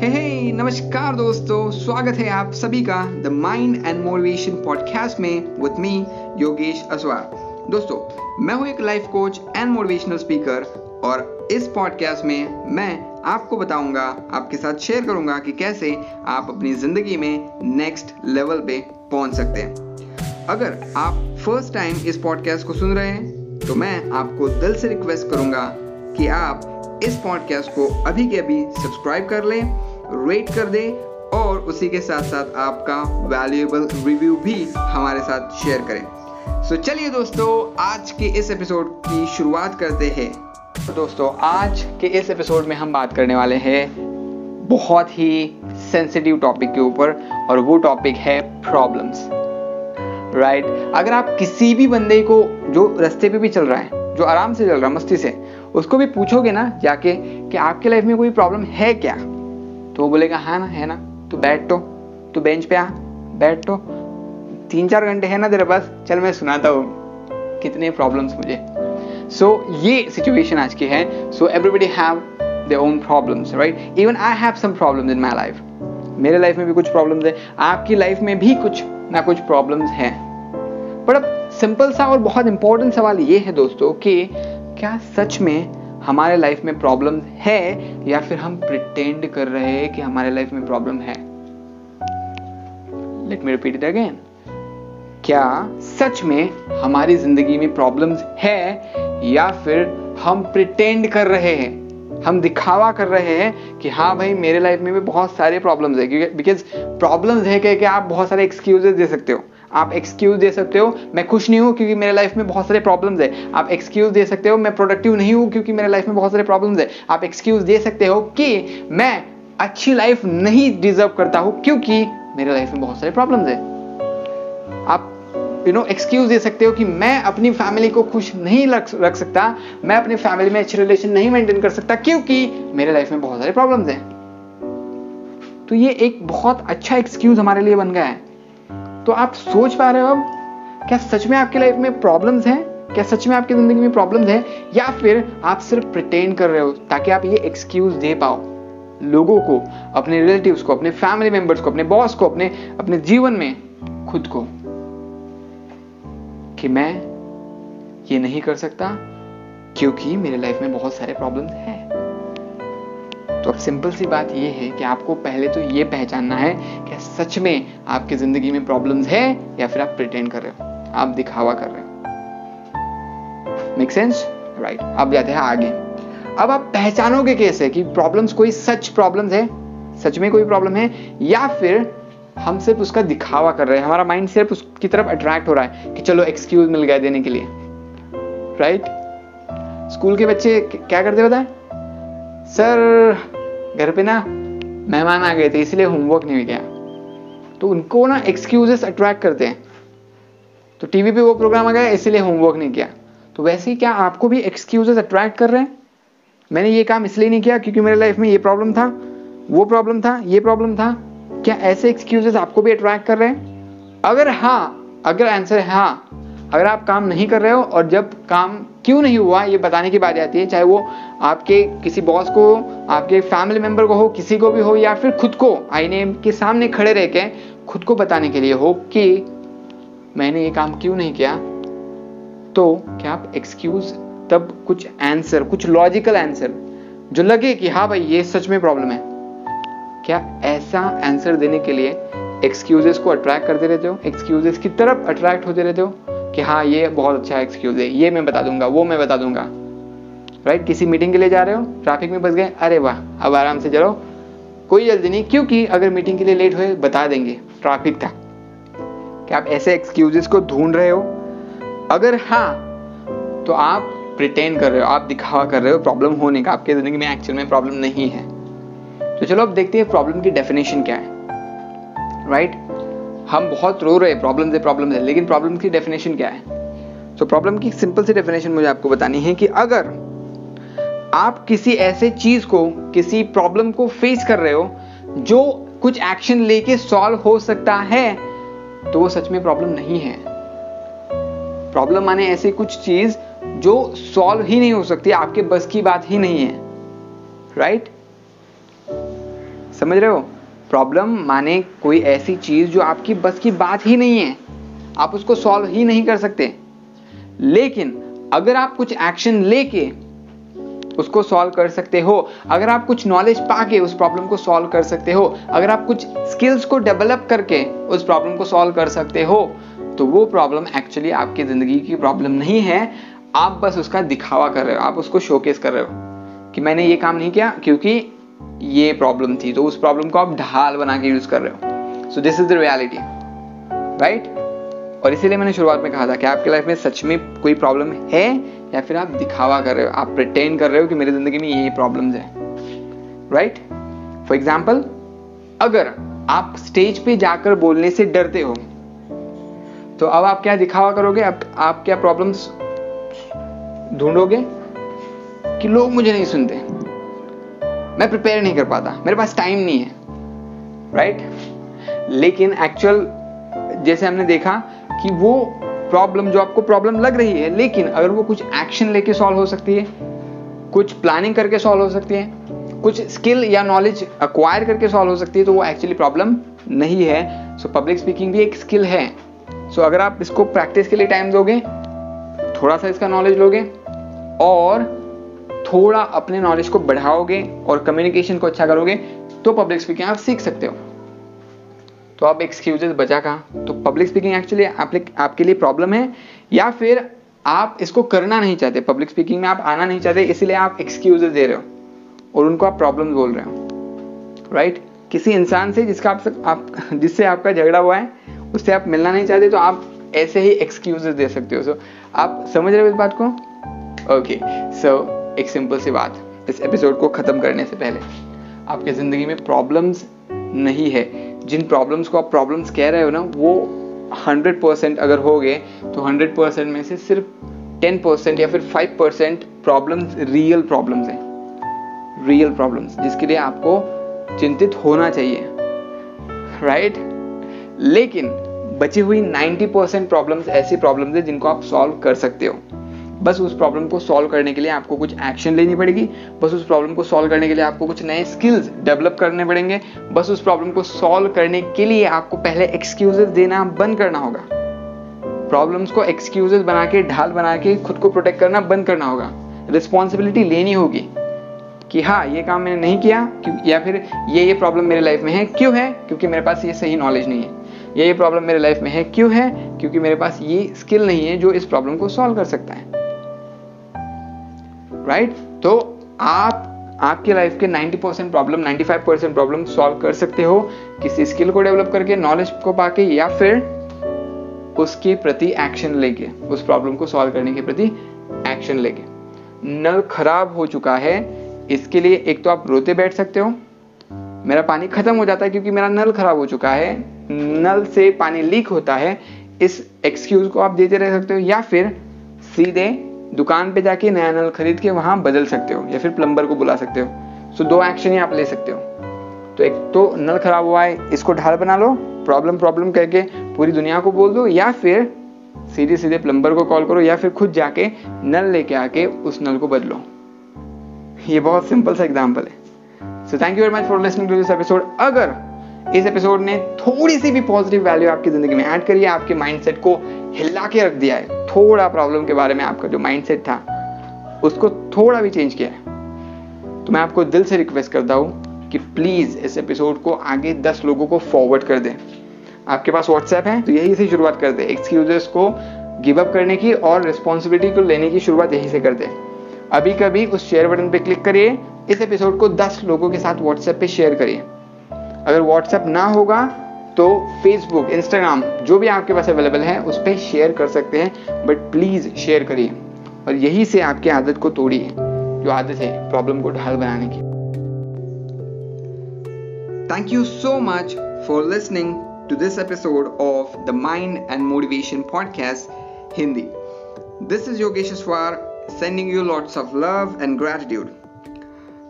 हे हे नमस्कार दोस्तों, स्वागत है आप सभी का the mind and motivation podcast में विद मी योगेश असवार। दोस्तों, मैं हूँ एक life coach and motivational speaker और इस पॉडकास्ट में मैं आपको बताऊँगा, आपके साथ शेयर करूँगा कि कैसे आप अपनी ज़िंदगी में नेक्स्ट लेवल पे पहुँच सकते हैं। अगर आप फ़र्स्ट टाइम इस पॉडकास्ट को सुन रहे हैं तो मैं आपको दिल से रिक्वेस्ट करूँगा कि आप इस पॉडकास्ट को अभी के अभी सब्सक्राइब कर लें रेट कर दें और उसी के साथ साथ आपका वैल्यूएबल रिव्यू भी हमारे साथ शेयर करें। सो so, चलिए दोस्तों आज के इस एपिसोड की शुरुआत करते हैं। तो दोस्तों आज के इस एपिसोड में हम बात करने वाले हैं बहुत ही सेंसिटिव टॉपिक के ऊपर और वो टॉपिक है प्रॉब्लम्स राइट right? अगर आप किसी भी बंदे को जो रास्ते पे भी चल रहा है जो आराम से चल रहा है मस्ती से उसको भी पूछोगे ना जाके कि आपके लाइफ में कोई प्रॉब्लम है क्या? तो वो बोलेगा हाँ ना है ना तू बैठ तो तू बेंच पे आ बैठ। तो तीन चार घंटे है ना तेरे पास चल मैं सुनाता हूँ कितने प्रॉब्लम्स मुझे। सो so, ये सिचुएशन आज की है। So everybody have they own problems right even I have some problems in my life मेरे लाइफ में भी कुछ प्रॉब्लम्स है। आपकी लाइफ में भी कुछ ना कुछ प्रॉब्लम्स हैं। बट अब सिंपल सा और बहुत इंपॉर्टेंट सवाल ये है दोस्तों कि क्या सच में हमारे लाइफ में प्रॉब्लम है या फिर हम प्रिटेंड कर रहे हैं कि हमारे लाइफ में प्रॉब्लम है? Let me repeat it again क्या सच में हमारी ज़िंदगी में प्रॉब्लम्स है या फिर हम प्रिटेंड कर रहे हैं? हम दिखावा कर रहे हैं कि हाँ भाई, मेरे लाइफ में भी बहुत सारे प्रॉब्लम्स है, क्योंकि बिकॉज़ प्रॉब्लम्स है कह के आप बहुत सारे एक्सक्यूजेस दे सकते हो? आप एक्सक्यूज दे सकते हो। मैं खुश नहीं हूँ क्योंकि मेरे लाइफ में बहुत सारे प्रॉब्लम्स है। आप एक्सक्यूज दे सकते हो, मैं प्रोडक्टिव नहीं हूँ क्योंकि मेरे लाइफ में बहुत सारे प्रॉब्लम्स है। आप एक्सक्यूज दे सकते हो कि मैं अच्छी लाइफ नहीं डिजर्व करता हूँ क्योंकि मेरे लाइफ में बहुत सारे प्रॉब्लम्स है। आप यू नो एक्सक्यूज दे सकते हो कि मैं अपनी फैमिली को खुश नहीं रख सकता। मैं अपनी फैमिली में अच्छे रिलेशन नहीं मेंटेन कर सकता क्योंकि मेरे लाइफ में बहुत सारे प्रॉब्लम्स हैं। तो ये एक बहुत अच्छा एक्सक्यूज हमारे लिए बन गया है। तो आप सोच पा रहे हो अब, क्या सच में आपकी लाइफ में प्रॉब्लम्स हैं? क्या सच में आपकी ज़िंदगी में प्रॉब्लम्स हैं? या फिर आप सिर्फ़ प्रिटेंड कर रहे हो ताकि आप ये एक्सक्यूज दे पाओ लोगों को, अपने रिलेटिव्स को, अपने फैमिली मेंबर्स को, अपने बॉस को, अपने अपने जीवन में, खुद को, कि मैं ये नहीं कर सकता क्योंकि मेरे लाइफ में बहुत सारे प्रॉब्लम्स हैं। तो अब सिंपल सी बात यह है कि आपको पहले तो ये पहचानना है कि सच में आपकी ज़िंदगी में प्रॉब्लम्स है या फिर आप प्रिटेंड कर रहे हो, आप दिखावा कर रहे हो। मेक सेंस राइट अब जाते हैं आगे। अब आप पहचानोगे कैसे कि प्रॉब्लम्स कोई सच प्रॉब्लम्स है? सच में कोई प्रॉब्लम है? या फिर हम सिर्फ़ उसका दिखावा कर रहे हैं? हमारा माइंड सिर्फ़ उसकी तरफ़ अट्रैक्ट हो रहा है कि चलो एक्सक्यूज मिल गया देने के लिए। राइट स्कूल के बच्चे क्या करते बताए? सर, घर पे ना मेहमान आ गए थे, इसलिए होमवर्क नहीं किया? तो उनको ना एक्सक्यूजेस अट्रैक्ट करते हैं। तो टीवी पे वो प्रोग्राम आ गया, इसलिए होमवर्क नहीं किया। तो वैसे ही क्या आपको भी एक्सक्यूजेस अट्रैक्ट कर रहे हैं? मैंने ये काम इसलिए नहीं किया क्योंकि मेरे लाइफ में ये प्रॉब्लम था, वो प्रॉब्लम था, ये प्रॉब्लम था। क्या ऐसे एक्सक्यूजेस आपको भी अट्रैक्ट कर रहे हैं? अगर हाँ अगर आंसर है हाँ अगर आप काम नहीं कर रहे हो और जब काम क्यों नहीं हुआ, ये बताने की बात आती है, चाहे वो आपके किसी बॉस को, आपके फैमिली मेंबर को हो, किसी को भी हो, या फिर खुद को, आईने के सामने खड़े रह के खुद को बताने के लिए हो कि मैंने ये काम क्यों नहीं किया तो क्या आप एक्सक्यूज तब कुछ आंसर कुछ लॉजिकल आंसर जो लगे कि हाँ भाई, ये सच में प्रॉब्लम है। क्या ऐसा आंसर देने के लिए एक्सक्यूजेस को अट्रैक्ट करते रहते हो? एक्सक्यूजेस की तरफ़ अट्रैक्ट होते रहते हो? कि हाँ ये बहुत अच्छा एक्सक्यूज है, ये मैं बता दूँगा, वो मैं बता दूँगा। राइट किसी मीटिंग के लिए जा रहे हो ट्रैफ़िक में फंस गए, अरे वाह, अब आराम से चलो। कोई जल्दी नहीं, क्योंकि अगर मीटिंग के लिए लेट हुए, बता देंगे ट्रैफ़िक था क्या आप ऐसे एक्सक्यूजेस को ढूंढ रहे हो। अगर हाँ तो आप प्रिटेंड कर रहे हो, आप दिखावा कर रहे हो प्रॉब्लम होने का, आपके ज़िंदगी में एक्चुअल में प्रॉब्लम नहीं है। तो चलो, अब देखते हैं प्रॉब्लम की डेफिनेशन क्या है। Right right? हम बहुत रो रहे हैं प्रॉब्लम है प्रॉब्लम है, लेकिन प्रॉब्लम की डेफिनेशन क्या है? तो प्रॉब्लम की सिंपल सी डेफिनेशन मुझे आपको बतानी है कि अगर आप किसी ऐसे चीज़ को, किसी प्रॉब्लम को फेस कर रहे हो, जो कुछ एक्शन लेके सॉल्व हो सकता है तो वो सच में प्रॉब्लम नहीं है। प्रॉब्लम माने ऐसी कुछ चीज़ जो सॉल्व ही नहीं हो सकती, आपके बस की बात ही नहीं है। Right right? समझ रहे हो? प्रॉब्लम माने कोई ऐसी चीज़ जो आपकी बस की बात ही नहीं है। आप उसको सॉल्व ही नहीं कर सकते। लेकिन अगर आप कुछ एक्शन लेके उसको सॉल्व कर सकते हो, अगर आप कुछ नॉलेज पाके उस प्रॉब्लम को सॉल्व कर सकते हो, अगर आप कुछ स्किल्स को डेवलप करके उस प्रॉब्लम को सॉल्व कर सकते हो तो वो प्रॉब्लम एक्चुअली आपकी ज़िंदगी की प्रॉब्लम नहीं है। आप बस उसका दिखावा कर रहे हो, आप उसको शोकेस कर रहे हो कि मैंने ये काम नहीं किया, क्योंकि ये प्रॉब्लम थी तो उस प्रॉब्लम को आप ढाल बना के यूज़ कर रहे हो। So this is the reality right और इसीलिए मैंने शुरुआत में कहा था कि आपकी लाइफ में सच में कोई प्रॉब्लम है, या फिर आप दिखावा कर रहे हो, आप प्रिटेन कर रहे हो कि मेरी ज़िंदगी में ये प्रॉब्लम्स है राइट फॉर एग्ज़ाम्पल अगर आप स्टेज पे जाकर बोलने से डरते हो तो अब आप क्या दिखावा करोगे? अब आप क्या प्रॉब्लम्स ढूंढोगे? कि लोग मुझे नहीं सुनते। मैं प्रिपेयर नहीं कर पाता। मेरे पास टाइम नहीं है। राइट? लेकिन एक्चुअल जैसे हमने देखा कि वो प्रॉब्लम जो आपको प्रॉब्लम लग रही है लेकिन अगर वो कुछ एक्शन लेके सॉल्व हो सकती है कुछ प्लानिंग करके सॉल्व हो सकती है कुछ स्किल या नॉलेज अक्वायर करके सॉल्व हो सकती है तो वो एक्चुअली प्रॉब्लम नहीं है। सो पब्लिक स्पीकिंग भी एक स्किल है। सो so, अगर आप इसको प्रैक्टिस के लिए टाइम दोगे थोड़ा सा इसका नॉलेज लोगे और थोड़ा अपने नॉलेज को बढ़ाओगे और कम्युनिकेशन को अच्छा करोगे तो पब्लिक स्पीकिंग आप सीख सकते हो। तो आप एक्सक्यूजेस बचा कहा? तो पब्लिक स्पीकिंग एक्चुअली आपके लिए प्रॉब्लम है या फिर आप इसको करना नहीं चाहते। पब्लिक स्पीकिंग में आप आना नहीं चाहते इसलिए आप एक्सक्यूजेस दे रहे हो और उनको आप प्रॉब्लम बोल रहे हो। राइट? किसी इंसान से जिसका आप, आप जिससे आपका झगड़ा हुआ है उससे आप मिलना नहीं चाहते तो आप ऐसे ही एक्सक्यूजेस दे सकते हो। सो so, आप समझ रहे हो इस बात को? ओके सो एक सिंपल सी बात, इस एपिसोड को ख़त्म करने से पहले। आपके ज़िंदगी में प्रॉब्लम्स नहीं है। जिन प्रॉब्लम्स को आप प्रॉब्लम्स कह रहे हो ना, वो हंड्रेड परसेंट अगर हो गए तो हंड्रेड परसेंट में से सिर्फ़ टेन परसेंट या फिर five percent problems real problems हैं। रियल प्रॉब्लम्स जिसके लिए आपको चिंतित होना चाहिए। Right right? लेकिन बची हुई 90 परसेंट प्रॉब्लम्स ऐसी प्रॉब्लम्स है जिनको आप सॉल्व कर सकते हो। बस उस प्रॉब्लम को सॉल्व करने के लिए आपको कुछ एक्शन लेनी पड़ेगी, बस उस प्रॉब्लम को सॉल्व करने के लिए आपको कुछ नए स्किल्स डेवलप करने पड़ेंगे, बस उस प्रॉब्लम को सॉल्व करने के लिए आपको पहले एक्सक्यूजेस देना बंद करना होगा। प्रॉब्लम्स को एक्सक्यूजेस बना के, ढाल बना के, खुद को प्रोटेक्ट करना बंद करना होगा। रिस्पॉन्सिबिलिटी लेनी होगी कि हाँ ये काम मैंने नहीं किया या फिर ये ये प्रॉब्लम मेरे लाइफ में है, क्यों है? क्योंकि मेरे पास ये सही नॉलेज नहीं है। ये ये प्रॉब्लम मेरे लाइफ में है, क्यों है? क्योंकि मेरे पास ये स्किल नहीं है जो इस प्रॉब्लम को सॉल्व कर सकता है। राइट तो आप, आपके लाइफ के 90 percent problem 95 percent problem solve कर सकते हो किसी स्किल को डेवलप करके नॉलेज को पाके या फिर उसके प्रति एक्शन लेके, उस प्रॉब्लम को सॉल्व करने के प्रति एक्शन लेके। नल खराब हो चुका है, इसके लिए एक तो आप रोते बैठ सकते हो। मेरा पानी खत्म हो जाता है क्योंकि मेरा नल खराब हो चुका है। नल से पानी लीक होता है, इस एक्सक्यूज को आप देते रह सकते हो या फिर सीधे दुकान पे जाके नया नल खरीद के वहाँ बदल सकते हो या फिर प्लम्बर को बुला सकते हो। सो दो एक्शन ही आप ले सकते हो। तो एक तो नल खराब हुआ है, इसको ढाल बना लो प्रॉब्लम प्रॉब्लम करके पूरी दुनिया को बोल दो, या फिर सीधे सीधे प्लम्बर को कॉल करो, या फिर खुद जाके नल लेके आके उस नल को बदलो। ये बहुत सिंपल सा एग्ज़ाम्पल है। So thank you very much for listening to this episode अगर इस एपिसोड ने थोड़ी सी भी पॉजिटिव वैल्यू आपकी ज़िंदगी में ऐड करी है, आपके माइंडसेट को हिला के रख दिया है थोड़ा प्रॉब्लम के बारे में आपका जो माइंडसेट था, उसको थोड़ा भी चेंज किया तो मैं आपको दिल से रिक्वेस्ट करता हूँ कि प्लीज़ इस एपिसोड को आगे दस लोगों को फॉरवर्ड कर दें। आपके पास व्हाट्सएप है तो यही से शुरुआत कर दे। एक्सक्यूजेस को गिव अप करने की और रिस्पॉन्सिबिलिटी को लेने की शुरुआत यही से कर दे। अभी कभी उस शेयर बटन पे क्लिक करिए, इस एपिसोड को 10 लोगों के साथ व्हाट्सएप पे शेयर करिए। अगर व्हाट्सएप ना होगा तो फेसबुक इंस्टाग्राम जो भी आपके पास अवेलेबल है, उस पर शेयर कर सकते हैं बट प्लीज़ शेयर करिए। और यही से आपकी आदत को तोड़िए, जो आदत है प्रॉब्लम को ढाल बनाने की। Thank you so much for listening to this episode of the mind and motivation podcast Hindi this is Yogesh Aswar sending you lots of love and gratitude.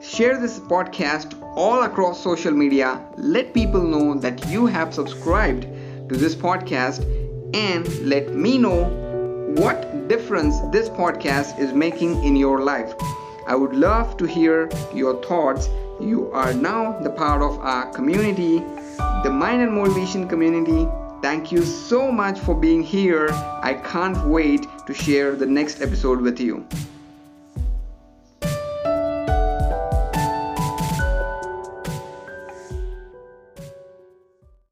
Share this podcast all across social media. Let people know that you have subscribed to this podcast and let me know what difference this podcast is making in your life. I would love to hear your thoughts. You are now the part of our community, the Mind and Motivation community. Thank you so much for being here. I can't wait to share the next episode with you.